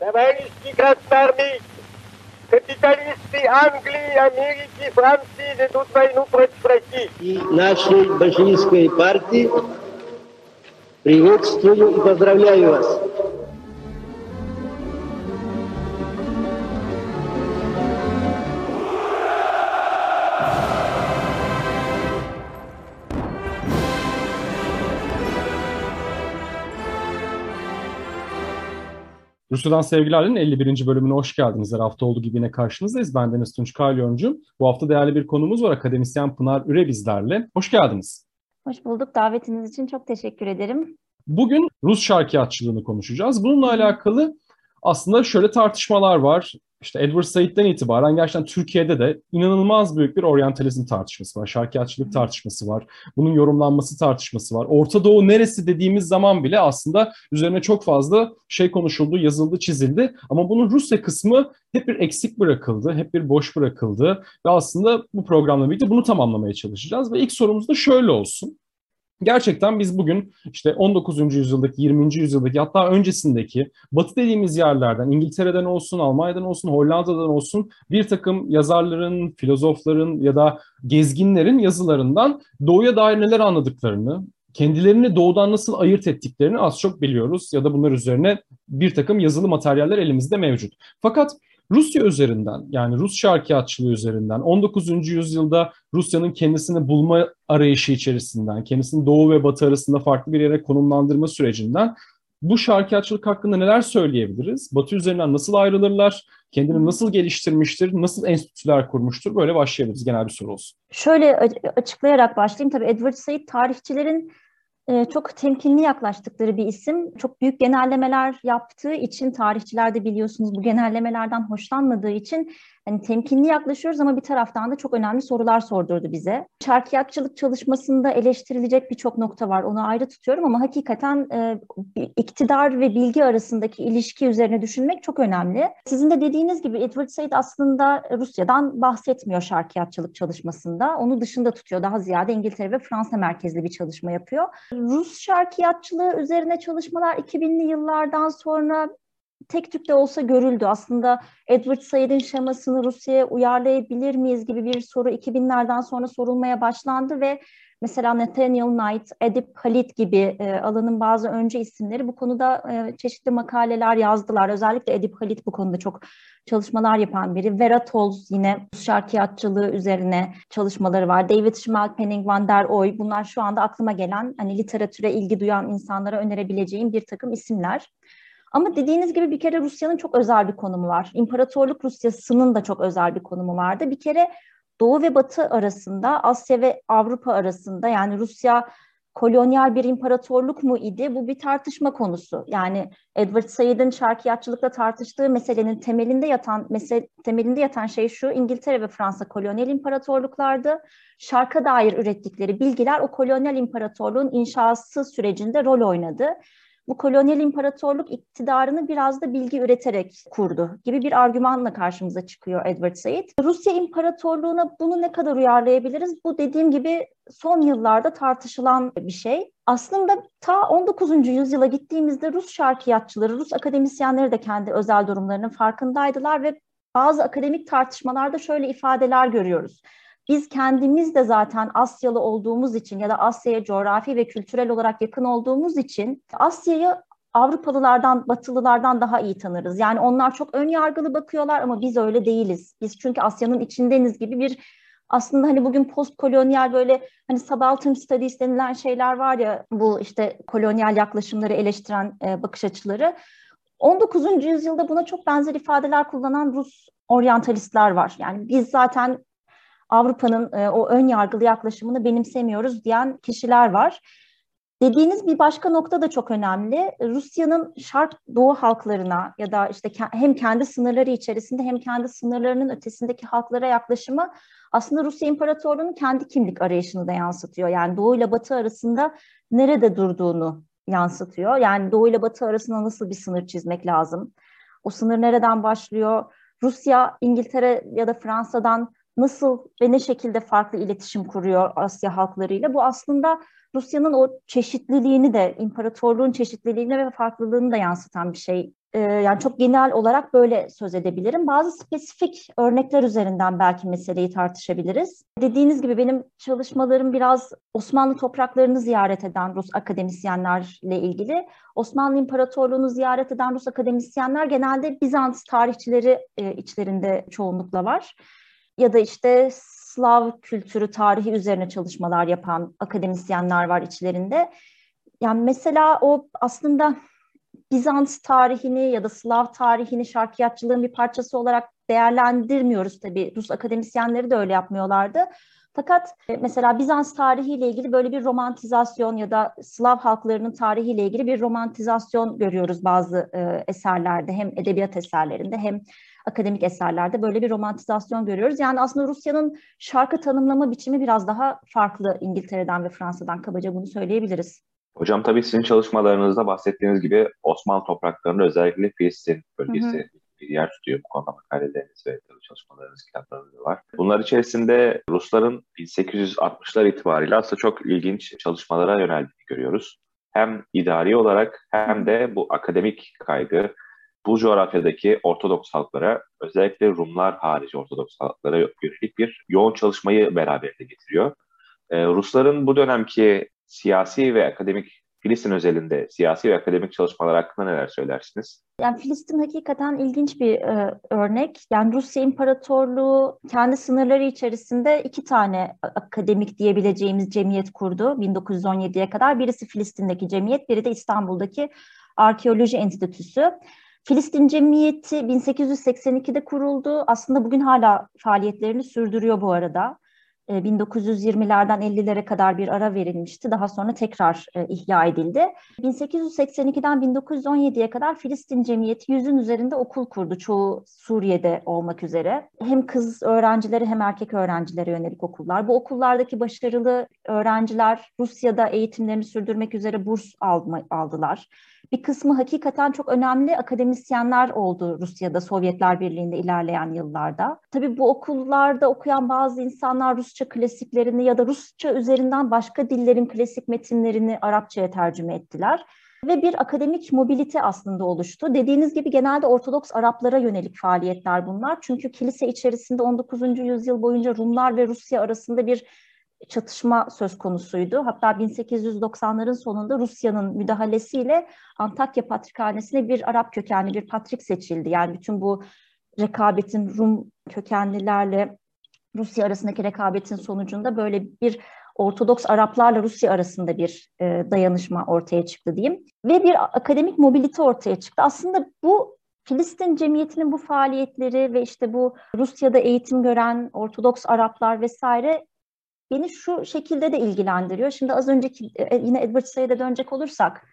Товарищи красноармейцы, капиталисты Англии, Америки, Франции ведут войну против России. И нашей большевистской партии приветствую и поздравляю вас. Rusya'dan Sevgiler'in 51. bölümüne hoş geldiniz. Her hafta olduğu gibi yine karşınızdayız. Ben Deniz Tunç Kalyoncu. Bu hafta değerli bir konumuz var. Akademisyen Pınar Üre bizlerle. Hoş geldiniz. Hoş bulduk. Davetiniz için çok teşekkür ederim. Bugün Rus şarkiyatçılığını konuşacağız. Bununla alakalı aslında şöyle tartışmalar var işte Edward Said'den itibaren gerçekten Türkiye'de de inanılmaz büyük bir oryantalizm tartışması var. Şarkiyatçılık tartışması var. Bunun yorumlanması tartışması var. Orta Doğu neresi dediğimiz zaman bile aslında üzerine çok fazla şey konuşuldu, yazıldı, çizildi. Ama bunun Rusya kısmı hep bir eksik bırakıldı, hep bir boş bırakıldı. Ve aslında bu programla birlikte bunu tamamlamaya çalışacağız. Ve ilk sorumuz da şöyle olsun. Gerçekten biz bugün işte 19. yüzyıldaki, 20. yüzyıldaki hatta öncesindeki batı dediğimiz yerlerden, İngiltere'den olsun, Almanya'dan olsun, Hollanda'dan olsun bir takım yazarların, filozofların ya da gezginlerin yazılarından doğuya dair neler anladıklarını, kendilerini doğudan nasıl ayırt ettiklerini az çok biliyoruz ya da bunlar üzerine bir takım yazılı materyaller elimizde mevcut. Fakat Rusya üzerinden yani Rus şarkiyatçılığı üzerinden 19. yüzyılda Rusya'nın kendisini bulma arayışı içerisinden, kendisini doğu ve batı arasında farklı bir yere konumlandırma sürecinden bu şarkiyatçılık hakkında neler söyleyebiliriz? Batı üzerinden nasıl ayrılırlar? Kendini nasıl geliştirmiştir? Nasıl enstitüler kurmuştur? Böyle başlayabiliriz. Genel bir soru olsun. Şöyle açıklayarak başlayayım. Tabii Edward Said tarihçilerin e, çok temkinli yaklaştıkları bir isim. Çok büyük genellemeler yaptığı için tarihçiler de biliyorsunuz bu genellemelerden hoşlanmadığı için hani temkinli yaklaşıyoruz ama bir taraftan da çok önemli sorular sordurdu bize. Şarkiyatçılık çalışmasında eleştirilecek birçok nokta var. Onu ayrı tutuyorum ama hakikaten e, iktidar ve bilgi arasındaki ilişki üzerine düşünmek çok önemli. Sizin de dediğiniz gibi Edward Said aslında Rusya'dan bahsetmiyor şarkiyatçılık çalışmasında. Onu dışında tutuyor. Daha ziyade İngiltere ve Fransa merkezli bir çalışma yapıyor. Rus şarkiyatçılığı üzerine çalışmalar 2000'li yıllardan sonra tek tük de olsa görüldü. Aslında Edward Said'in şemasını Rusya'ya uyarlayabilir miyiz gibi bir soru 2000'lerden sonra sorulmaya başlandı ve mesela Nathaniel Knight, Edip Halit gibi e, alanın bazı önce isimleri bu konuda e, çeşitli makaleler yazdılar. Özellikle Edip Halit bu konuda çok çalışmalar yapan biri. Vera Tolz yine şarkiyatçılığı üzerine çalışmaları var. David Schmalpenning, Van der Oy bunlar şu anda aklıma gelen hani literatüre ilgi duyan insanlara önerebileceğim bir takım isimler. Ama dediğiniz gibi bir kere Rusya'nın çok özel bir konumu var. İmparatorluk Rusyası'nın da çok özel bir konumu vardı. Bir kere Doğu ve Batı arasında, Asya ve Avrupa arasında yani Rusya kolonyal bir imparatorluk mu idi? Bu bir tartışma konusu. Yani Edward Said'in şarkiyatçılıkla tartıştığı meselenin temelinde yatan mesele, temelinde yatan şey şu. İngiltere ve Fransa kolonyal imparatorluklardı. Şarka dair ürettikleri bilgiler o kolonyal imparatorluğun inşası sürecinde rol oynadı bu kolonyal imparatorluk iktidarını biraz da bilgi üreterek kurdu gibi bir argümanla karşımıza çıkıyor Edward Said. Rusya İmparatorluğu'na bunu ne kadar uyarlayabiliriz? Bu dediğim gibi son yıllarda tartışılan bir şey. Aslında ta 19. yüzyıla gittiğimizde Rus şarkiyatçıları, Rus akademisyenleri de kendi özel durumlarının farkındaydılar ve bazı akademik tartışmalarda şöyle ifadeler görüyoruz. Biz kendimiz de zaten Asyalı olduğumuz için ya da Asya'ya coğrafi ve kültürel olarak yakın olduğumuz için Asya'yı Avrupalılardan, Batılılardan daha iyi tanırız. Yani onlar çok ön yargılı bakıyorlar ama biz öyle değiliz. Biz çünkü Asya'nın içindeniz gibi bir aslında hani bugün post böyle hani subaltern studies denilen şeyler var ya bu işte kolonyal yaklaşımları eleştiren e, bakış açıları. 19. yüzyılda buna çok benzer ifadeler kullanan Rus oryantalistler var. Yani biz zaten Avrupa'nın e, o ön yargılı yaklaşımını benimsemiyoruz diyen kişiler var. Dediğiniz bir başka nokta da çok önemli. Rusya'nın şark doğu halklarına ya da işte hem kendi sınırları içerisinde hem kendi sınırlarının ötesindeki halklara yaklaşımı aslında Rusya İmparatorluğu'nun kendi kimlik arayışını da yansıtıyor. Yani doğu ile batı arasında nerede durduğunu yansıtıyor. Yani doğu ile batı arasında nasıl bir sınır çizmek lazım? O sınır nereden başlıyor? Rusya, İngiltere ya da Fransa'dan nasıl ve ne şekilde farklı iletişim kuruyor Asya halklarıyla. Bu aslında Rusya'nın o çeşitliliğini de, imparatorluğun çeşitliliğini ve farklılığını da yansıtan bir şey e, yani çok genel olarak böyle söz edebilirim. Bazı spesifik örnekler üzerinden belki meseleyi tartışabiliriz. Dediğiniz gibi benim çalışmalarım biraz Osmanlı topraklarını ziyaret eden Rus akademisyenlerle ilgili. Osmanlı İmparatorluğu'nu ziyaret eden Rus akademisyenler genelde Bizans tarihçileri e, içlerinde çoğunlukla var. Ya da işte Slav kültürü tarihi üzerine çalışmalar yapan akademisyenler var içlerinde. Yani mesela o aslında Bizans tarihini ya da Slav tarihini şarkiyatçılığın bir parçası olarak değerlendirmiyoruz tabii. Rus akademisyenleri de öyle yapmıyorlardı. Fakat e, mesela Bizans tarihiyle ilgili böyle bir romantizasyon ya da Slav halklarının tarihiyle ilgili bir romantizasyon görüyoruz bazı e, eserlerde. Hem edebiyat eserlerinde hem akademik eserlerde böyle bir romantizasyon görüyoruz. Yani aslında Rusya'nın şarkı tanımlama biçimi biraz daha farklı İngiltere'den ve Fransa'dan kabaca bunu söyleyebiliriz. Hocam tabii sizin çalışmalarınızda bahsettiğiniz gibi Osmanlı topraklarında özellikle Filistin bölgesi hı hı. bir yer tutuyor. Bu konuda makaleleriniz ve çalışmalarınız, kitaplarınız var. Bunlar içerisinde Rusların 1860'lar itibariyle aslında çok ilginç çalışmalara yöneldiğini görüyoruz. Hem idari olarak hem de bu akademik kaygı, bu coğrafyadaki Ortodoks halklara, özellikle Rumlar harici Ortodoks halklara yönelik bir yoğun çalışmayı beraberinde getiriyor. Ee, Rusların bu dönemki siyasi ve akademik Filistin özelinde siyasi ve akademik çalışmalar hakkında neler söylersiniz? Yani Filistin hakikaten ilginç bir e, örnek. Yani Rusya İmparatorluğu kendi sınırları içerisinde iki tane akademik diyebileceğimiz cemiyet kurdu 1917'ye kadar. Birisi Filistin'deki cemiyet, biri de İstanbul'daki Arkeoloji Enstitüsü. Filistin Cemiyeti 1882'de kuruldu. Aslında bugün hala faaliyetlerini sürdürüyor bu arada. 1920'lerden e, 50'lere kadar bir ara verilmişti. Daha sonra tekrar e, ihya edildi. 1882'den 1917'ye kadar Filistin Cemiyeti yüzün üzerinde okul kurdu. Çoğu Suriye'de olmak üzere. Hem kız öğrencileri hem erkek öğrencilere yönelik okullar. Bu okullardaki başarılı öğrenciler Rusya'da eğitimlerini sürdürmek üzere burs aldılar. Bir kısmı hakikaten çok önemli akademisyenler oldu Rusya'da, Sovyetler Birliği'nde ilerleyen yıllarda. Tabii bu okullarda okuyan bazı insanlar Rusça klasiklerini ya da Rusça üzerinden başka dillerin klasik metinlerini Arapçaya tercüme ettiler ve bir akademik mobilite aslında oluştu. Dediğiniz gibi genelde Ortodoks Araplara yönelik faaliyetler bunlar. Çünkü kilise içerisinde 19. yüzyıl boyunca Rumlar ve Rusya arasında bir çatışma söz konusuydu. Hatta 1890'ların sonunda Rusya'nın müdahalesiyle Antakya Patrikhanesi'ne bir Arap kökenli bir patrik seçildi. Yani bütün bu rekabetin Rum kökenlilerle Rusya arasındaki rekabetin sonucunda böyle bir Ortodoks Araplarla Rusya arasında bir e, dayanışma ortaya çıktı diyeyim. Ve bir akademik mobilite ortaya çıktı. Aslında bu Filistin Cemiyeti'nin bu faaliyetleri ve işte bu Rusya'da eğitim gören Ortodoks Araplar vesaire beni şu şekilde de ilgilendiriyor. Şimdi az önceki e, yine Edward Said'e dönecek olursak,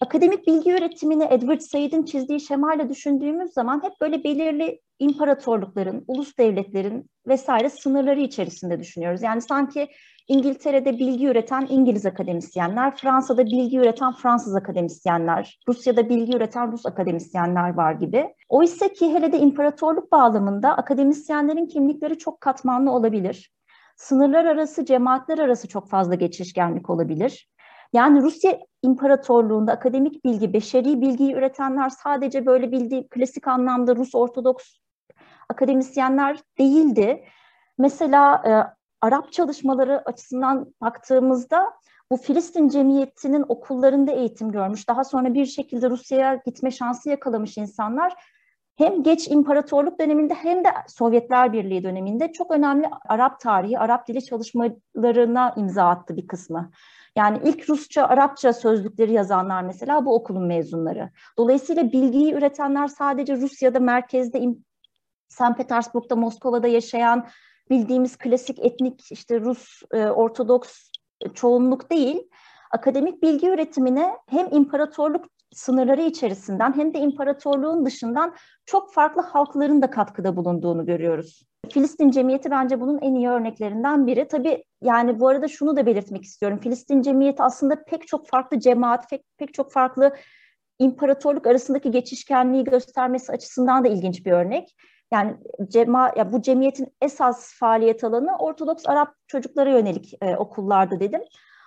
akademik bilgi üretimini Edward Said'in çizdiği şemayla düşündüğümüz zaman hep böyle belirli imparatorlukların, ulus devletlerin vesaire sınırları içerisinde düşünüyoruz. Yani sanki İngiltere'de bilgi üreten İngiliz akademisyenler, Fransa'da bilgi üreten Fransız akademisyenler, Rusya'da bilgi üreten Rus akademisyenler var gibi. Oysa ki hele de imparatorluk bağlamında akademisyenlerin kimlikleri çok katmanlı olabilir. Sınırlar arası, cemaatler arası çok fazla geçişkenlik olabilir. Yani Rusya İmparatorluğu'nda akademik bilgi, beşeri bilgiyi üretenler sadece böyle bildiği klasik anlamda Rus Ortodoks akademisyenler değildi. Mesela e, Arap çalışmaları açısından baktığımızda bu Filistin Cemiyeti'nin okullarında eğitim görmüş, daha sonra bir şekilde Rusya'ya gitme şansı yakalamış insanlar hem geç imparatorluk döneminde hem de Sovyetler Birliği döneminde çok önemli Arap tarihi, Arap dili çalışmalarına imza attı bir kısmı. Yani ilk Rusça, Arapça sözlükleri yazanlar mesela bu okulun mezunları. Dolayısıyla bilgiyi üretenler sadece Rusya'da merkezde, St. Petersburg'da, Moskova'da yaşayan bildiğimiz klasik etnik işte Rus e, Ortodoks çoğunluk değil, akademik bilgi üretimine hem imparatorluk sınırları içerisinden hem de imparatorluğun dışından çok farklı halkların da katkıda bulunduğunu görüyoruz. Filistin Cemiyeti bence bunun en iyi örneklerinden biri. Tabii yani bu arada şunu da belirtmek istiyorum. Filistin Cemiyeti aslında pek çok farklı cemaat, pek, pek çok farklı imparatorluk arasındaki geçişkenliği göstermesi açısından da ilginç bir örnek. Yani cema, ya bu cemiyetin esas faaliyet alanı Ortodoks Arap çocuklara yönelik e, okullarda dedim.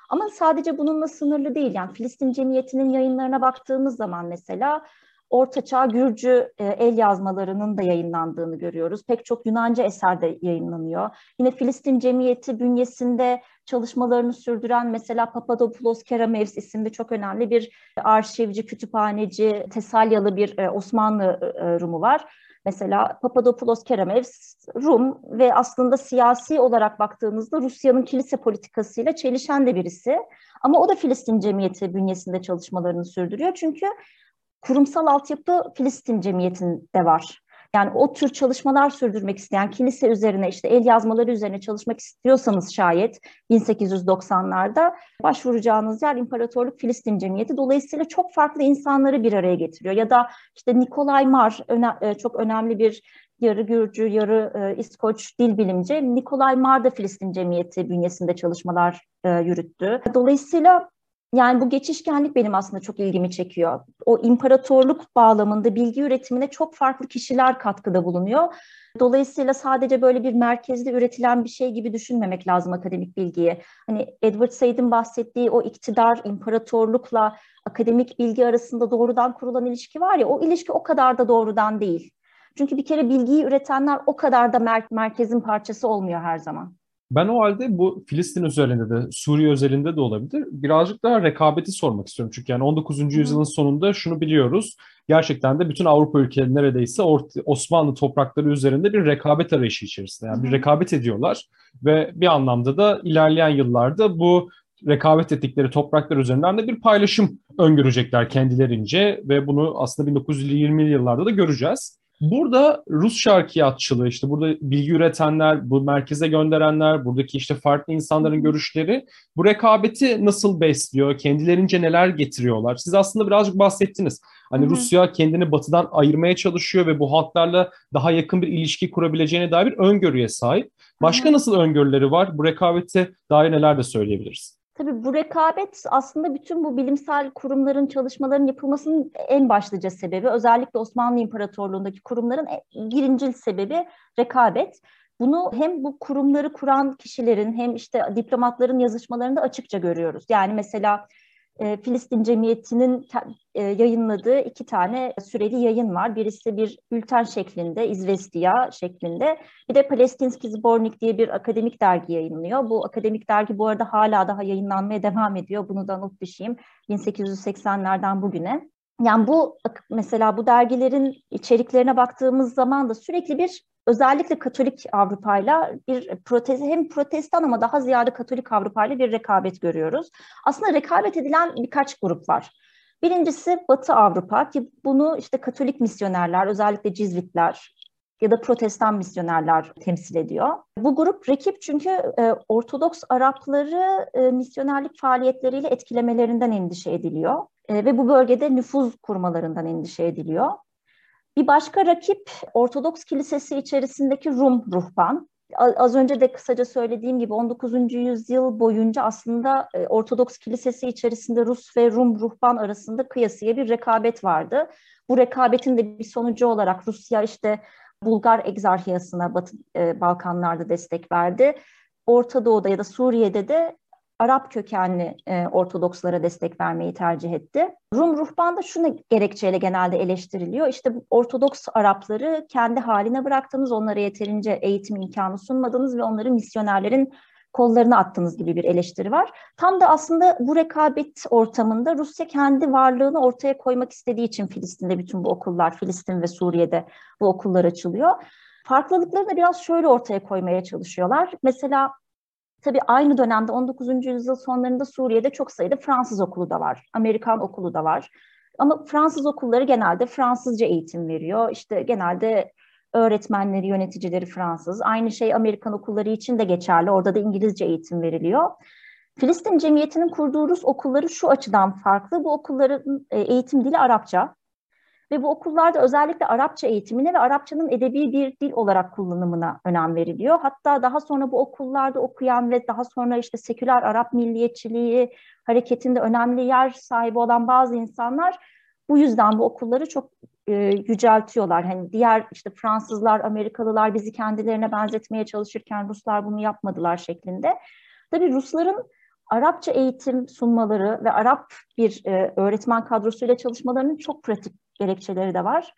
Ama sadece bununla sınırlı değil. Yani Filistin Cemiyeti'nin yayınlarına baktığımız zaman mesela Ortaçağ Gürcü e, el yazmalarının da yayınlandığını görüyoruz. Pek çok Yunanca eser de yayınlanıyor. Yine Filistin Cemiyeti bünyesinde çalışmalarını sürdüren mesela Papadopoulos Keramevs isimli çok önemli bir arşivci, kütüphaneci, Tesalyalı bir e, Osmanlı e, Rumu var. Mesela Papadopoulos Keramevs Rum ve aslında siyasi olarak baktığımızda Rusya'nın kilise politikasıyla çelişen de birisi. Ama o da Filistin Cemiyeti bünyesinde çalışmalarını sürdürüyor. Çünkü kurumsal altyapı Filistin Cemiyeti'nde var. Yani o tür çalışmalar sürdürmek isteyen kilise üzerine işte el yazmaları üzerine çalışmak istiyorsanız şayet 1890'larda başvuracağınız yer İmparatorluk Filistin Cemiyeti. Dolayısıyla çok farklı insanları bir araya getiriyor. Ya da işte Nikolay Mar e, çok önemli bir yarı Gürcü, yarı e, İskoç dil bilimci. Nikolay Mar da Filistin Cemiyeti bünyesinde çalışmalar e, yürüttü. Dolayısıyla yani bu geçişkenlik benim aslında çok ilgimi çekiyor. O imparatorluk bağlamında bilgi üretimine çok farklı kişiler katkıda bulunuyor. Dolayısıyla sadece böyle bir merkezde üretilen bir şey gibi düşünmemek lazım akademik bilgiyi. Hani Edward Said'in bahsettiği o iktidar, imparatorlukla akademik bilgi arasında doğrudan kurulan ilişki var ya, o ilişki o kadar da doğrudan değil. Çünkü bir kere bilgiyi üretenler o kadar da mer- merkezin parçası olmuyor her zaman. Ben o halde bu Filistin özelinde de Suriye özelinde de olabilir. Birazcık daha rekabeti sormak istiyorum. Çünkü yani 19. yüzyılın sonunda şunu biliyoruz. Gerçekten de bütün Avrupa ülkeleri neredeyse Osmanlı toprakları üzerinde bir rekabet arayışı içerisinde. Yani bir rekabet ediyorlar ve bir anlamda da ilerleyen yıllarda bu rekabet ettikleri topraklar üzerinden de bir paylaşım öngörecekler kendilerince ve bunu aslında 1920'li yıllarda da göreceğiz. Burada Rus şarkiyatçılığı işte burada bilgi üretenler, bu merkeze gönderenler, buradaki işte farklı insanların görüşleri bu rekabeti nasıl besliyor, kendilerince neler getiriyorlar? Siz aslında birazcık bahsettiniz. Hani Hı-hı. Rusya kendini batıdan ayırmaya çalışıyor ve bu halklarla daha yakın bir ilişki kurabileceğine dair bir öngörüye sahip. Başka Hı-hı. nasıl öngörüleri var? Bu rekabete dair neler de söyleyebiliriz? Tabii bu rekabet aslında bütün bu bilimsel kurumların çalışmaların yapılmasının en başlıca sebebi. Özellikle Osmanlı İmparatorluğu'ndaki kurumların birincil sebebi rekabet. Bunu hem bu kurumları kuran kişilerin hem işte diplomatların yazışmalarında açıkça görüyoruz. Yani mesela e, Filistin Cemiyeti'nin e, yayınladığı iki tane süreli yayın var. Birisi bir bülten şeklinde, İzvestiya şeklinde. Bir de Palestinski Zbornik diye bir akademik dergi yayınlıyor. Bu akademik dergi bu arada hala daha yayınlanmaya devam ediyor. Bunu da not düşeyim. 1880'lerden bugüne. Yani bu mesela bu dergilerin içeriklerine baktığımız zaman da sürekli bir özellikle Katolik Avrupa'yla bir protez hem protestan ama daha ziyade Katolik Avrupa'yla bir rekabet görüyoruz. Aslında rekabet edilen birkaç grup var. Birincisi Batı Avrupa ki bunu işte Katolik misyonerler, özellikle Cizvitler ya da Protestan misyonerler temsil ediyor. Bu grup rakip çünkü e, Ortodoks Arapları e, misyonerlik faaliyetleriyle etkilemelerinden endişe ediliyor e, ve bu bölgede nüfuz kurmalarından endişe ediliyor. Bir başka rakip Ortodoks Kilisesi içerisindeki Rum ruhban. Az önce de kısaca söylediğim gibi 19. yüzyıl boyunca aslında e, Ortodoks Kilisesi içerisinde Rus ve Rum ruhban arasında kıyasıya bir rekabet vardı. Bu rekabetin de bir sonucu olarak Rusya işte Bulgar egzarhiyasına Batı e, Balkanlarda destek verdi. Orta Doğu'da ya da Suriye'de de Arap kökenli e, Ortodokslara destek vermeyi tercih etti. Rum ruhban da şunu gerekçeyle genelde eleştiriliyor. İşte Ortodoks Arapları kendi haline bıraktınız, onlara yeterince eğitim imkanı sunmadınız ve onları misyonerlerin kollarına attınız gibi bir eleştiri var. Tam da aslında bu rekabet ortamında Rusya kendi varlığını ortaya koymak istediği için Filistin'de bütün bu okullar, Filistin ve Suriye'de bu okullar açılıyor. Farklılıklarını biraz şöyle ortaya koymaya çalışıyorlar. Mesela Tabii aynı dönemde 19. yüzyıl sonlarında Suriye'de çok sayıda Fransız okulu da var, Amerikan okulu da var. Ama Fransız okulları genelde Fransızca eğitim veriyor. İşte genelde öğretmenleri, yöneticileri Fransız. Aynı şey Amerikan okulları için de geçerli. Orada da İngilizce eğitim veriliyor. Filistin Cemiyeti'nin kurduğu Rus okulları şu açıdan farklı. Bu okulların e, eğitim dili Arapça. Ve bu okullarda özellikle Arapça eğitimine ve Arapçanın edebi bir dil olarak kullanımına önem veriliyor. Hatta daha sonra bu okullarda okuyan ve daha sonra işte seküler Arap milliyetçiliği hareketinde önemli yer sahibi olan bazı insanlar bu yüzden bu okulları çok e, yüceltiyorlar. Hani diğer işte Fransızlar, Amerikalılar bizi kendilerine benzetmeye çalışırken Ruslar bunu yapmadılar şeklinde. Tabii Rusların Arapça eğitim sunmaları ve Arap bir e, öğretmen kadrosuyla çalışmalarının çok pratik gerekçeleri de var.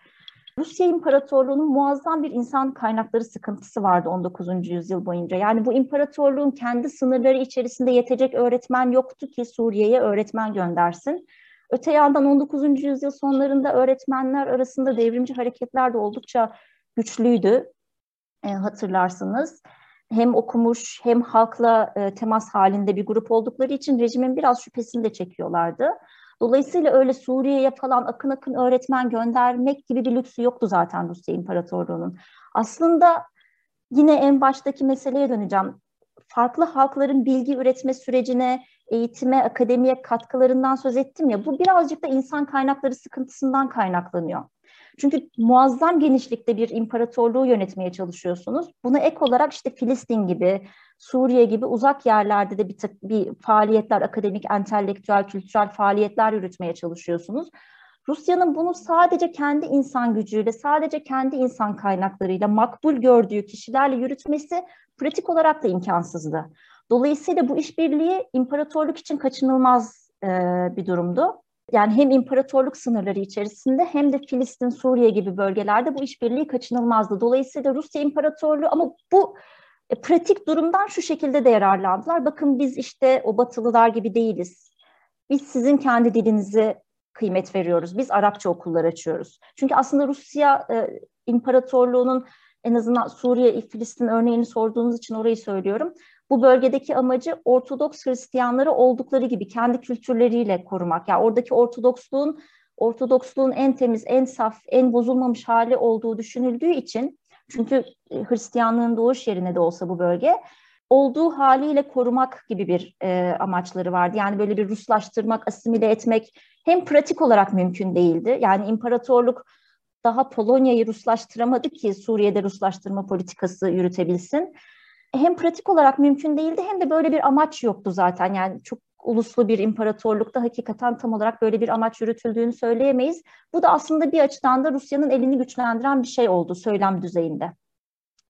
Rusya İmparatorluğu'nun muazzam bir insan kaynakları sıkıntısı vardı 19. yüzyıl boyunca. Yani bu imparatorluğun kendi sınırları içerisinde yetecek öğretmen yoktu ki Suriye'ye öğretmen göndersin. Öte yandan 19. yüzyıl sonlarında öğretmenler arasında devrimci hareketler de oldukça güçlüydü e, hatırlarsınız. Hem okumuş hem halkla e, temas halinde bir grup oldukları için rejimin biraz şüphesini de çekiyorlardı. Dolayısıyla öyle Suriye'ye falan akın akın öğretmen göndermek gibi bir lüksü yoktu zaten Rusya İmparatorluğu'nun. Aslında yine en baştaki meseleye döneceğim. Farklı halkların bilgi üretme sürecine, eğitime, akademiye katkılarından söz ettim ya, bu birazcık da insan kaynakları sıkıntısından kaynaklanıyor. Çünkü muazzam genişlikte bir imparatorluğu yönetmeye çalışıyorsunuz. Buna ek olarak işte Filistin gibi, Suriye gibi uzak yerlerde de bir, bir faaliyetler, akademik, entelektüel, kültürel faaliyetler yürütmeye çalışıyorsunuz. Rusya'nın bunu sadece kendi insan gücüyle, sadece kendi insan kaynaklarıyla, makbul gördüğü kişilerle yürütmesi pratik olarak da imkansızdı. Dolayısıyla bu işbirliği imparatorluk için kaçınılmaz e, bir durumdu. Yani hem imparatorluk sınırları içerisinde hem de Filistin, Suriye gibi bölgelerde bu işbirliği kaçınılmazdı. Dolayısıyla Rusya İmparatorluğu ama bu e, pratik durumdan şu şekilde de yararlandılar. Bakın biz işte o batılılar gibi değiliz. Biz sizin kendi dilinizi kıymet veriyoruz. Biz Arapça okullar açıyoruz. Çünkü aslında Rusya e, İmparatorluğu'nun en azından Suriye, Filistin örneğini sorduğunuz için orayı söylüyorum. Bu bölgedeki amacı Ortodoks Hristiyanları oldukları gibi kendi kültürleriyle korumak. Yani oradaki Ortodoksluğun Ortodoksluğun en temiz, en saf, en bozulmamış hali olduğu düşünüldüğü için çünkü e, Hristiyanlığın doğuş yerine de olsa bu bölge olduğu haliyle korumak gibi bir e, amaçları vardı. Yani böyle bir Ruslaştırmak, asimile etmek hem pratik olarak mümkün değildi. Yani imparatorluk daha Polonya'yı Ruslaştıramadı ki Suriye'de Ruslaştırma politikası yürütebilsin. Hem pratik olarak mümkün değildi hem de böyle bir amaç yoktu zaten. Yani çok uluslu bir imparatorlukta hakikaten tam olarak böyle bir amaç yürütüldüğünü söyleyemeyiz. Bu da aslında bir açıdan da Rusya'nın elini güçlendiren bir şey oldu söylem düzeyinde.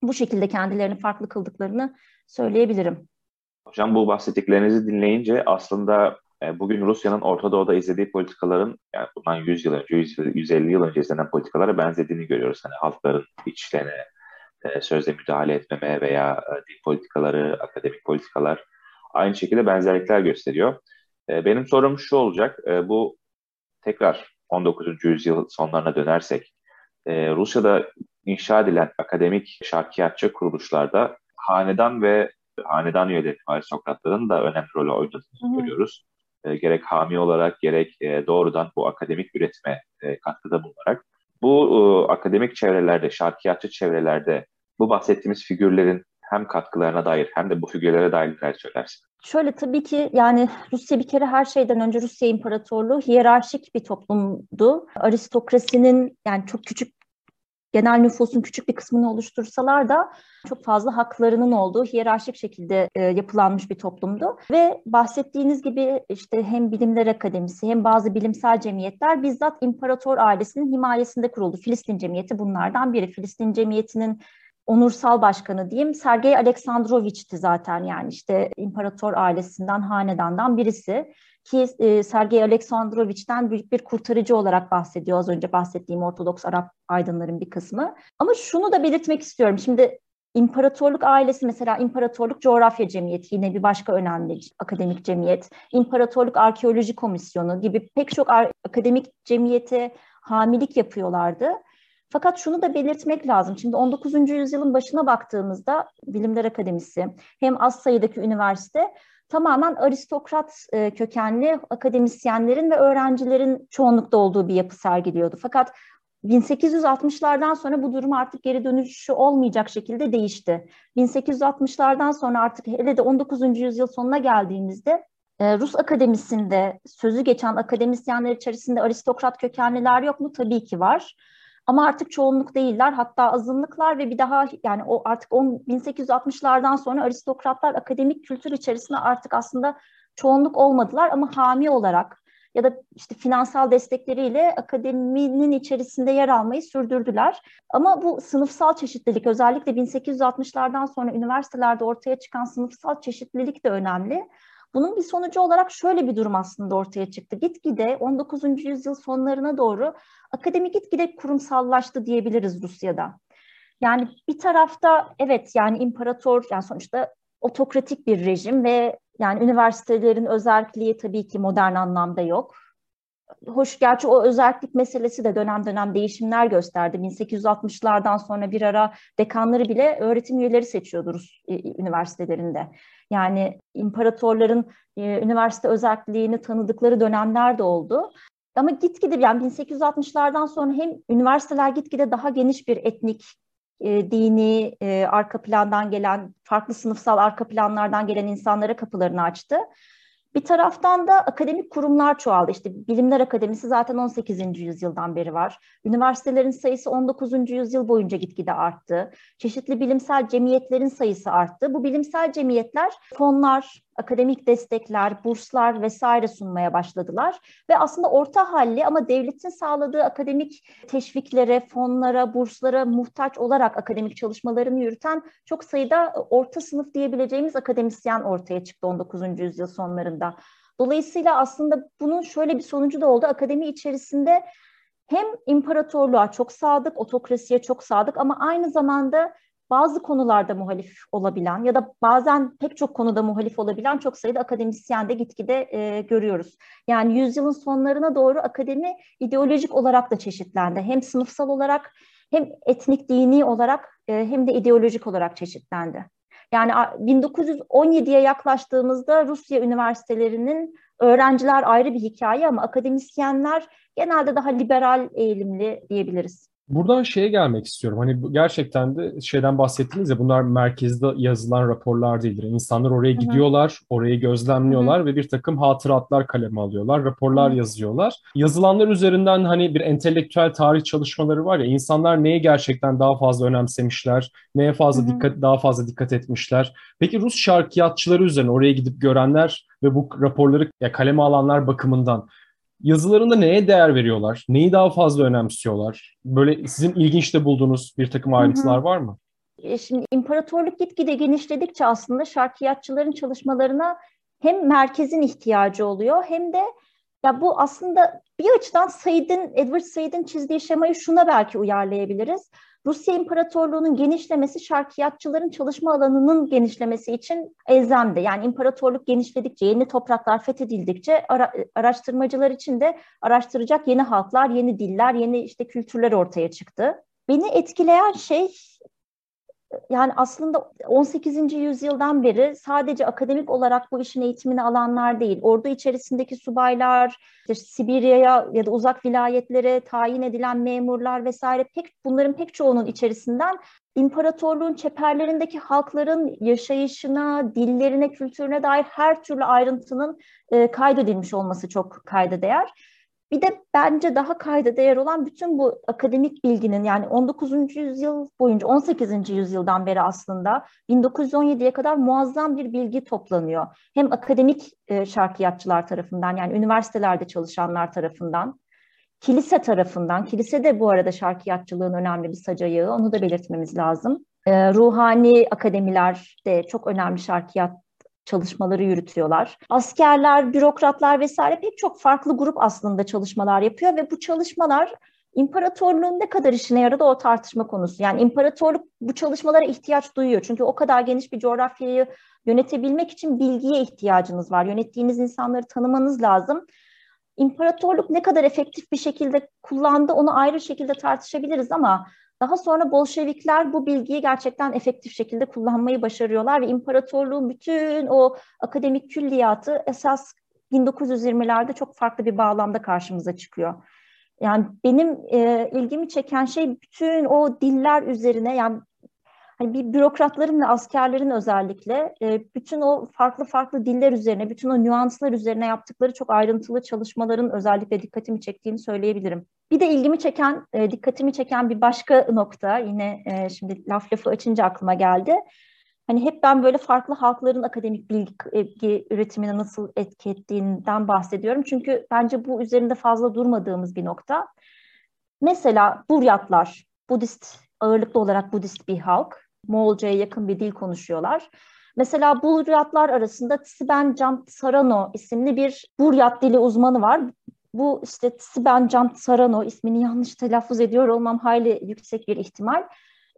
Bu şekilde kendilerini farklı kıldıklarını söyleyebilirim. Hocam bu bahsettiklerinizi dinleyince aslında e, bugün Rusya'nın Orta Doğu'da izlediği politikaların yani bundan 100 yıl önce, 150 yıl önce izlenen politikalara benzediğini görüyoruz. Hani halkların içlerine e, sözde müdahale etmeme veya e, dil politikaları, akademik politikalar aynı şekilde benzerlikler gösteriyor. Benim sorum şu olacak, bu tekrar 19. yüzyıl sonlarına dönersek, Rusya'da inşa edilen akademik şarkiyatçı kuruluşlarda hanedan ve hanedan üyeleri aristokratların da önemli rol oynadığını görüyoruz e, gerek hami olarak gerek e, doğrudan bu akademik üretime e, katkıda bulunarak bu e, akademik çevrelerde, şarkiyatçı çevrelerde bu bahsettiğimiz figürlerin hem katkılarına dair hem de bu figürlere dair neler söylersin? Şöyle tabii ki yani Rusya bir kere her şeyden önce Rusya İmparatorluğu hiyerarşik bir toplumdu. Aristokrasinin yani çok küçük genel nüfusun küçük bir kısmını oluştursalar da çok fazla haklarının olduğu hiyerarşik şekilde e, yapılanmış bir toplumdu. Ve bahsettiğiniz gibi işte hem Bilimler Akademisi hem bazı bilimsel cemiyetler bizzat imparator ailesinin himayesinde kuruldu. Filistin Cemiyeti bunlardan biri. Filistin Cemiyeti'nin onursal başkanı diyeyim Sergey Aleksandroviç'ti zaten yani işte imparator ailesinden, hanedandan birisi ki e, Sergey Aleksandroviç'ten büyük bir kurtarıcı olarak bahsediyor az önce bahsettiğim Ortodoks Arap aydınların bir kısmı. Ama şunu da belirtmek istiyorum. Şimdi İmparatorluk ailesi mesela İmparatorluk Coğrafya Cemiyeti yine bir başka önemli akademik cemiyet. İmparatorluk Arkeoloji Komisyonu gibi pek çok akademik cemiyete hamilik yapıyorlardı. Fakat şunu da belirtmek lazım. Şimdi 19. yüzyılın başına baktığımızda Bilimler Akademisi hem az sayıdaki üniversite tamamen aristokrat e, kökenli akademisyenlerin ve öğrencilerin çoğunlukta olduğu bir yapı sergiliyordu. Fakat 1860'lardan sonra bu durum artık geri dönüşü olmayacak şekilde değişti. 1860'lardan sonra artık hele de 19. yüzyıl sonuna geldiğimizde e, Rus akademisinde sözü geçen akademisyenler içerisinde aristokrat kökenliler yok mu? Tabii ki var. Ama artık çoğunluk değiller hatta azınlıklar ve bir daha yani o artık 10, 1860'lardan sonra aristokratlar akademik kültür içerisinde artık aslında çoğunluk olmadılar ama hami olarak ya da işte finansal destekleriyle akademinin içerisinde yer almayı sürdürdüler. Ama bu sınıfsal çeşitlilik özellikle 1860'lardan sonra üniversitelerde ortaya çıkan sınıfsal çeşitlilik de önemli. Bunun bir sonucu olarak şöyle bir durum aslında ortaya çıktı. Gitgide 19. yüzyıl sonlarına doğru akademi gitgide kurumsallaştı diyebiliriz Rusya'da. Yani bir tarafta evet yani imparator yani sonuçta otokratik bir rejim ve yani üniversitelerin özelliği tabii ki modern anlamda yok. Hoş gerçi o özellik meselesi de dönem dönem değişimler gösterdi. 1860'lardan sonra bir ara dekanları bile öğretim üyeleri seçiyordu Rus e, üniversitelerinde. Yani imparatorların e, üniversite özelliğini tanıdıkları dönemler de oldu. Ama gitgide yani 1860'lardan sonra hem üniversiteler gitgide daha geniş bir etnik e, dini arka plandan gelen, farklı sınıfsal arka planlardan gelen insanlara kapılarını açtı. Bir taraftan da akademik kurumlar çoğaldı. İşte Bilimler Akademisi zaten 18. yüzyıldan beri var. Üniversitelerin sayısı 19. yüzyıl boyunca gitgide arttı. Çeşitli bilimsel cemiyetlerin sayısı arttı. Bu bilimsel cemiyetler fonlar, akademik destekler, burslar vesaire sunmaya başladılar. Ve aslında orta halli ama devletin sağladığı akademik teşviklere, fonlara, burslara muhtaç olarak akademik çalışmalarını yürüten çok sayıda orta sınıf diyebileceğimiz akademisyen ortaya çıktı 19. yüzyıl sonlarında. Dolayısıyla aslında bunun şöyle bir sonucu da oldu. Akademi içerisinde hem imparatorluğa çok sadık, otokrasiye çok sadık ama aynı zamanda bazı konularda muhalif olabilen ya da bazen pek çok konuda muhalif olabilen çok sayıda akademisyen de gitgide e, görüyoruz. Yani yüzyılın sonlarına doğru akademi ideolojik olarak da çeşitlendi. Hem sınıfsal olarak hem etnik dini olarak e, hem de ideolojik olarak çeşitlendi. Yani 1917'ye yaklaştığımızda Rusya üniversitelerinin öğrenciler ayrı bir hikaye ama akademisyenler genelde daha liberal eğilimli diyebiliriz. Buradan şeye gelmek istiyorum. Hani gerçekten de şeyden bahsettiniz ya bunlar merkezde yazılan raporlar değildir. İnsanlar oraya Hı-hı. gidiyorlar, orayı gözlemliyorlar Hı-hı. ve bir takım hatıratlar kaleme alıyorlar, raporlar Hı-hı. yazıyorlar. Yazılanlar üzerinden hani bir entelektüel tarih çalışmaları var ya insanlar neye gerçekten daha fazla önemsemişler, neye fazla Hı-hı. dikkat daha fazla dikkat etmişler. Peki Rus şarkiyatçıları üzerine oraya gidip görenler ve bu raporları ya kaleme alanlar bakımından yazılarında neye değer veriyorlar? Neyi daha fazla önemsiyorlar? Böyle sizin ilginç de bulduğunuz bir takım ayrıntılar var mı? E, şimdi imparatorluk gitgide genişledikçe aslında şarkiyatçıların çalışmalarına hem merkezin ihtiyacı oluyor hem de ya bu aslında bir açıdan Said'in, Edward Said'in çizdiği şemayı şuna belki uyarlayabiliriz. Rusya İmparatorluğu'nun genişlemesi şarkiyatçıların çalışma alanının genişlemesi için elzemdi. Yani imparatorluk genişledikçe, yeni topraklar fethedildikçe ara, araştırmacılar için de araştıracak yeni halklar, yeni diller, yeni işte kültürler ortaya çıktı. Beni etkileyen şey yani aslında 18. yüzyıldan beri sadece akademik olarak bu işin eğitimini alanlar değil, ordu içerisindeki subaylar, işte Sibirya'ya ya da uzak vilayetlere tayin edilen memurlar vesaire pek bunların pek çoğunun içerisinden imparatorluğun çeperlerindeki halkların yaşayışına, dillerine, kültürüne dair her türlü ayrıntının e, kaydedilmiş olması çok kayda değer. Bir de bence daha kayda değer olan bütün bu akademik bilginin yani 19. yüzyıl boyunca 18. yüzyıldan beri aslında 1917'ye kadar muazzam bir bilgi toplanıyor. Hem akademik e, şarkiyatçılar tarafından yani üniversitelerde çalışanlar tarafından, kilise tarafından, kilise de bu arada şarkiyatçılığın önemli bir sac ayağı onu da belirtmemiz lazım. E, ruhani akademiler de çok önemli şarkiyat çalışmaları yürütüyorlar. Askerler, bürokratlar vesaire pek çok farklı grup aslında çalışmalar yapıyor ve bu çalışmalar imparatorluğun ne kadar işine yaradı o tartışma konusu. Yani imparatorluk bu çalışmalara ihtiyaç duyuyor. Çünkü o kadar geniş bir coğrafyayı yönetebilmek için bilgiye ihtiyacınız var. Yönettiğiniz insanları tanımanız lazım. İmparatorluk ne kadar efektif bir şekilde kullandı onu ayrı şekilde tartışabiliriz ama daha sonra Bolşevikler bu bilgiyi gerçekten efektif şekilde kullanmayı başarıyorlar ve imparatorluğun bütün o akademik külliyatı esas 1920'lerde çok farklı bir bağlamda karşımıza çıkıyor. Yani benim e, ilgimi çeken şey bütün o diller üzerine yani hani bir bürokratların ve askerlerin özellikle e, bütün o farklı farklı diller üzerine, bütün o nüanslar üzerine yaptıkları çok ayrıntılı çalışmaların özellikle dikkatimi çektiğini söyleyebilirim. Bir de ilgimi çeken, e, dikkatimi çeken bir başka nokta yine e, şimdi laf lafı açınca aklıma geldi. Hani hep ben böyle farklı halkların akademik bilgi, bilgi üretimine nasıl etki ettiğinden bahsediyorum. Çünkü bence bu üzerinde fazla durmadığımız bir nokta. Mesela Buryatlar, Budist ağırlıklı olarak Budist bir halk. Moğolca'ya yakın bir dil konuşuyorlar. Mesela Buryatlar arasında Tsiben Sarano isimli bir Buryat dili uzmanı var. Bu işte Tsiben Sarano ismini yanlış telaffuz ediyor olmam hayli yüksek bir ihtimal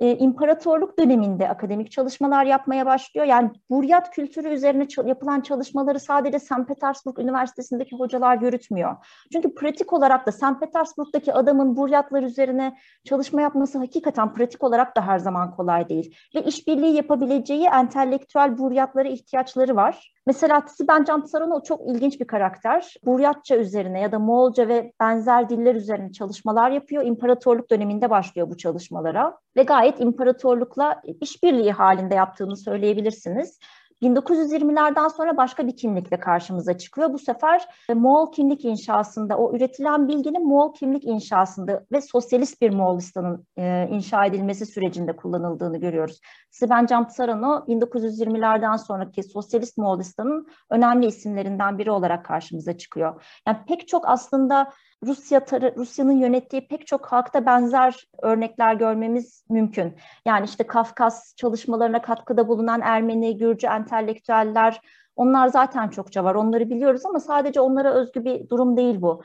e, imparatorluk döneminde akademik çalışmalar yapmaya başlıyor. Yani Buryat kültürü üzerine yapılan çalışmaları sadece St. Petersburg Üniversitesi'ndeki hocalar yürütmüyor. Çünkü pratik olarak da St. Petersburg'daki adamın Buryatlar üzerine çalışma yapması hakikaten pratik olarak da her zaman kolay değil. Ve işbirliği yapabileceği entelektüel Buryatlara ihtiyaçları var. Mesela Siben Cansaranov çok ilginç bir karakter. Buryatça üzerine ya da Moğolca ve benzer diller üzerine çalışmalar yapıyor. İmparatorluk döneminde başlıyor bu çalışmalara ve gayet imparatorlukla işbirliği halinde yaptığını söyleyebilirsiniz. 1920'lerden sonra başka bir kimlikle karşımıza çıkıyor. Bu sefer e, Moğol kimlik inşasında, o üretilen bilginin Moğol kimlik inşasında ve sosyalist bir Moğolistan'ın e, inşa edilmesi sürecinde kullanıldığını görüyoruz. Sven Camtsarano 1920'lerden sonraki sosyalist Moğolistan'ın önemli isimlerinden biri olarak karşımıza çıkıyor. Yani pek çok aslında Rusya Rusya'nın yönettiği pek çok halkta benzer örnekler görmemiz mümkün. Yani işte Kafkas çalışmalarına katkıda bulunan Ermeni, Gürcü entelektüeller onlar zaten çokça var. Onları biliyoruz ama sadece onlara özgü bir durum değil bu.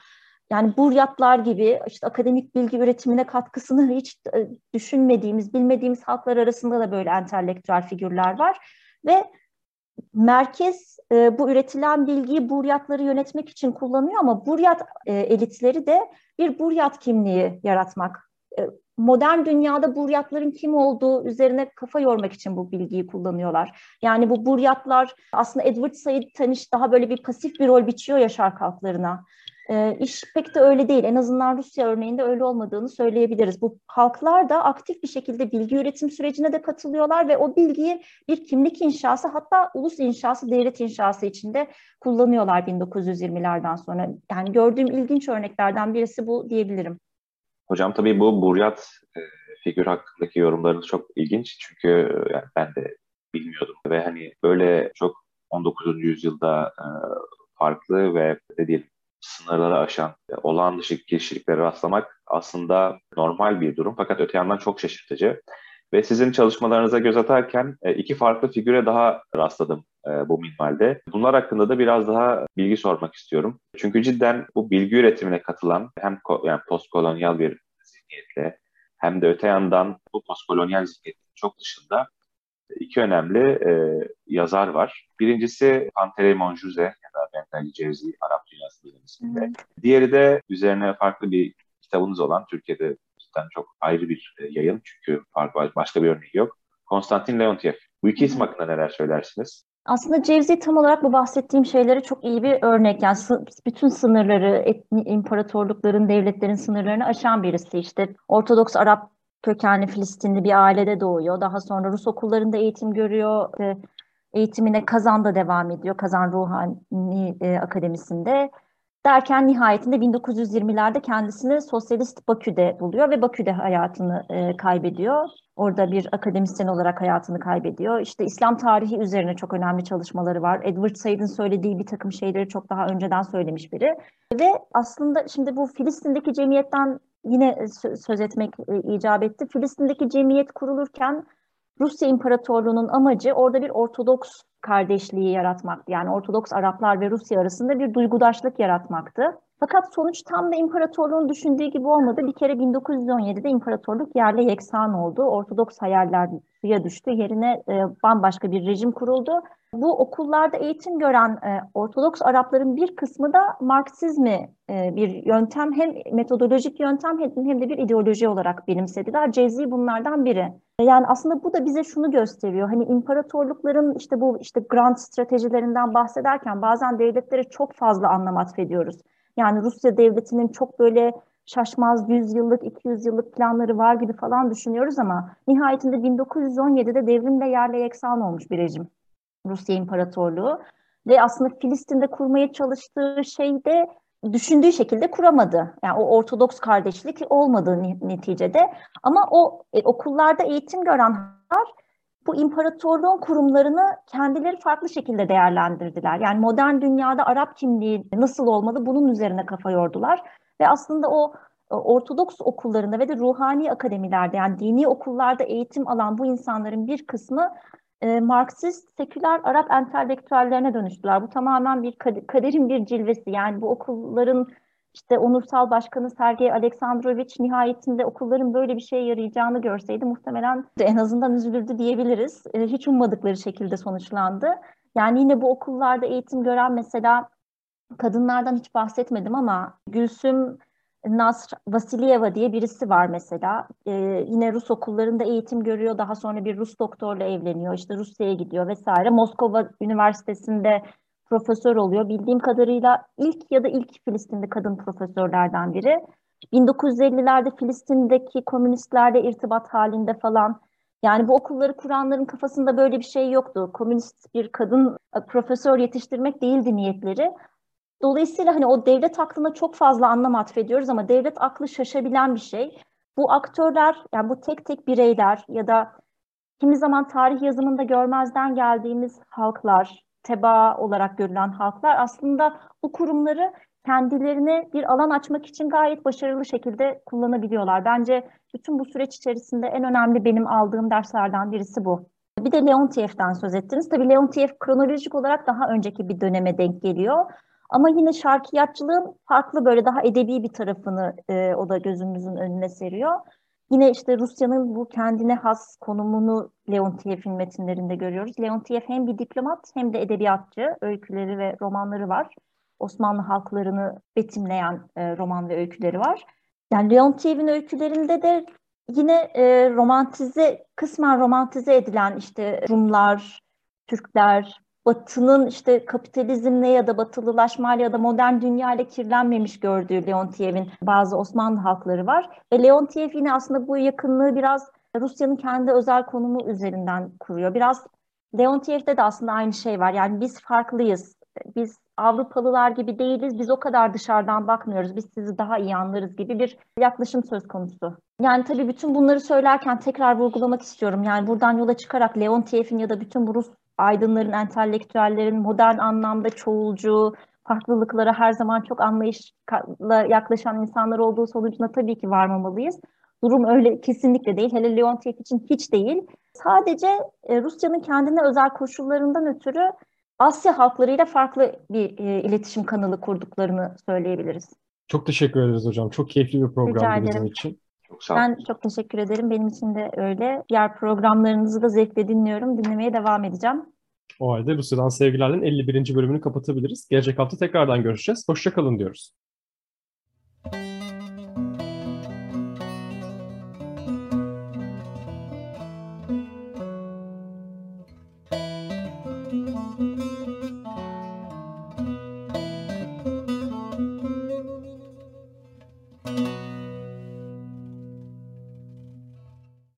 Yani Buryatlar gibi işte akademik bilgi üretimine katkısını hiç e, düşünmediğimiz, bilmediğimiz halklar arasında da böyle entelektüel figürler var. Ve merkez e, bu üretilen bilgiyi buryatları yönetmek için kullanıyor ama buryat e, elitleri de bir buryat kimliği yaratmak. E, modern dünyada buryatların kim olduğu üzerine kafa yormak için bu bilgiyi kullanıyorlar. Yani bu buryatlar aslında Edward Said Taniş daha böyle bir pasif bir rol biçiyor ya şark halklarına. E, iş pek de öyle değil. En azından Rusya örneğinde öyle olmadığını söyleyebiliriz. Bu halklar da aktif bir şekilde bilgi üretim sürecine de katılıyorlar ve o bilgiyi bir kimlik inşası hatta ulus inşası, devlet inşası içinde kullanıyorlar 1920'lerden sonra. Yani gördüğüm ilginç örneklerden birisi bu diyebilirim. Hocam tabii bu Buryat e, figür hakkındaki yorumlarınız çok ilginç çünkü e, yani ben de bilmiyordum ve hani böyle çok 19. yüzyılda e, farklı ve ne diyelim sınırları aşan, olağan dışı kişiliklere rastlamak aslında normal bir durum. Fakat öte yandan çok şaşırtıcı. Ve sizin çalışmalarınıza göz atarken e, iki farklı figüre daha rastladım e, bu minvalde. Bunlar hakkında da biraz daha bilgi sormak istiyorum. Çünkü cidden bu bilgi üretimine katılan hem yani postkolonyal bir zihniyetle hem de öte yandan bu postkolonyal zihniyetin çok dışında iki önemli e, yazar var. Birincisi Pantere Monjuze ya da Bengali Cevzi Arap Dünyası Bilim isminde. Diğeri de üzerine farklı bir kitabınız olan Türkiye'de cidden çok ayrı bir e, yayın çünkü farklı başka bir örneği yok. Konstantin Leontiev. Bu iki isim hakkında neler söylersiniz? Aslında Cevzi tam olarak bu bahsettiğim şeyleri çok iyi bir örnek. Yani bütün sınırları, etni, imparatorlukların, devletlerin sınırlarını aşan birisi. İşte Ortodoks Arap kökenli Filistinli bir ailede doğuyor. Daha sonra Rus okullarında eğitim görüyor. Eğitimine Kazan'da devam ediyor. Kazan Ruhani e, Akademisi'nde. Derken nihayetinde 1920'lerde kendisini sosyalist Bakü'de buluyor ve Bakü'de hayatını e, kaybediyor. Orada bir akademisyen olarak hayatını kaybediyor. İşte İslam tarihi üzerine çok önemli çalışmaları var. Edward Said'in söylediği bir takım şeyleri çok daha önceden söylemiş biri. Ve aslında şimdi bu Filistin'deki cemiyetten yine söz etmek e, icap etti. Filistin'deki cemiyet kurulurken Rusya İmparatorluğu'nun amacı orada bir Ortodoks kardeşliği yaratmaktı. Yani Ortodoks Araplar ve Rusya arasında bir duygudaşlık yaratmaktı. Fakat sonuç tam da imparatorluğun düşündüğü gibi olmadı. Bir kere 1917'de imparatorluk yerle yeksan oldu. Ortodoks hayaller suya düştü. Yerine e, bambaşka bir rejim kuruldu. Bu okullarda eğitim gören e, Ortodoks Arapların bir kısmı da Marksizmi e, bir yöntem hem metodolojik yöntem hem, de bir ideoloji olarak benimsediler. Cevzi bunlardan biri. Yani aslında bu da bize şunu gösteriyor. Hani imparatorlukların işte bu işte grand stratejilerinden bahsederken bazen devletlere çok fazla anlam atfediyoruz. Yani Rusya devletinin çok böyle şaşmaz 100 yıllık, 200 yıllık planları var gibi falan düşünüyoruz ama nihayetinde 1917'de devrimle yerle yeksan olmuş bir rejim. Rusya İmparatorluğu ve aslında Filistin'de kurmaya çalıştığı şey de düşündüğü şekilde kuramadı. Yani o Ortodoks kardeşlik olmadığı neticede. Ama o e, okullarda eğitim görenler bu imparatorluğun kurumlarını kendileri farklı şekilde değerlendirdiler. Yani modern dünyada Arap kimliği nasıl olmalı bunun üzerine kafa yordular. Ve aslında o e, Ortodoks okullarında ve de ruhani akademilerde yani dini okullarda eğitim alan bu insanların bir kısmı e, Marksist, seküler Arap entelektüellerine dönüştüler. Bu tamamen bir kaderin bir cilvesi. Yani bu okulların işte onursal başkanı Sergey Aleksandrovich nihayetinde okulların böyle bir şeye yarayacağını görseydi muhtemelen en azından üzülürdü diyebiliriz. E, hiç ummadıkları şekilde sonuçlandı. Yani yine bu okullarda eğitim gören mesela kadınlardan hiç bahsetmedim ama Gülsüm Nasr Vasilyeva diye birisi var mesela. Ee, yine Rus okullarında eğitim görüyor. Daha sonra bir Rus doktorla evleniyor. İşte Rusya'ya gidiyor vesaire. Moskova Üniversitesi'nde profesör oluyor. Bildiğim kadarıyla ilk ya da ilk Filistinli kadın profesörlerden biri. 1950'lerde Filistin'deki komünistlerle irtibat halinde falan. Yani bu okulları kuranların kafasında böyle bir şey yoktu. Komünist bir kadın e, profesör yetiştirmek değildi niyetleri. Dolayısıyla hani o devlet aklına çok fazla anlam atfediyoruz ama devlet aklı şaşabilen bir şey. Bu aktörler, yani bu tek tek bireyler ya da kimi zaman tarih yazımında görmezden geldiğimiz halklar, teba olarak görülen halklar aslında bu kurumları kendilerine bir alan açmak için gayet başarılı şekilde kullanabiliyorlar. Bence bütün bu süreç içerisinde en önemli benim aldığım derslerden birisi bu. Bir de Leontiev'den söz ettiniz. Tabii Leontiev kronolojik olarak daha önceki bir döneme denk geliyor. Ama yine şarkiyatçılığın farklı böyle daha edebi bir tarafını e, o da gözümüzün önüne seriyor. Yine işte Rusya'nın bu kendine has konumunu Leontiev'in metinlerinde görüyoruz. Leontiev hem bir diplomat hem de edebiyatçı. Öyküleri ve romanları var. Osmanlı halklarını betimleyen e, roman ve öyküleri var. Yani Leontiev'in öykülerinde de yine e, romantize, kısmen romantize edilen işte Rumlar, Türkler, Batı'nın işte kapitalizmle ya da batılılaşmayla ya da modern dünya ile kirlenmemiş gördüğü Leontiev'in bazı Osmanlı halkları var. Ve Leontiev yine aslında bu yakınlığı biraz Rusya'nın kendi özel konumu üzerinden kuruyor. Biraz Leontiev'de de aslında aynı şey var. Yani biz farklıyız. Biz Avrupalılar gibi değiliz. Biz o kadar dışarıdan bakmıyoruz. Biz sizi daha iyi anlarız gibi bir yaklaşım söz konusu. Yani tabii bütün bunları söylerken tekrar vurgulamak istiyorum. Yani buradan yola çıkarak Leontiev'in ya da bütün bu Rus aydınların, entelektüellerin modern anlamda çoğulcu, farklılıklara her zaman çok anlayışla yaklaşan insanlar olduğu sonucuna tabii ki varmamalıyız. Durum öyle kesinlikle değil. Hele Leontiev için hiç değil. Sadece e, Rusya'nın kendine özel koşullarından ötürü Asya halklarıyla farklı bir e, iletişim kanalı kurduklarını söyleyebiliriz. Çok teşekkür ederiz hocam. Çok keyifli bir programdı bizim için. Çok sağ Ben çok teşekkür ederim. Benim için de öyle. Diğer programlarınızı da zevkle dinliyorum. Dinlemeye devam edeceğim. O halde Rusya'dan sevgilerden 51. bölümünü kapatabiliriz. Gelecek hafta tekrardan görüşeceğiz. Hoşçakalın diyoruz.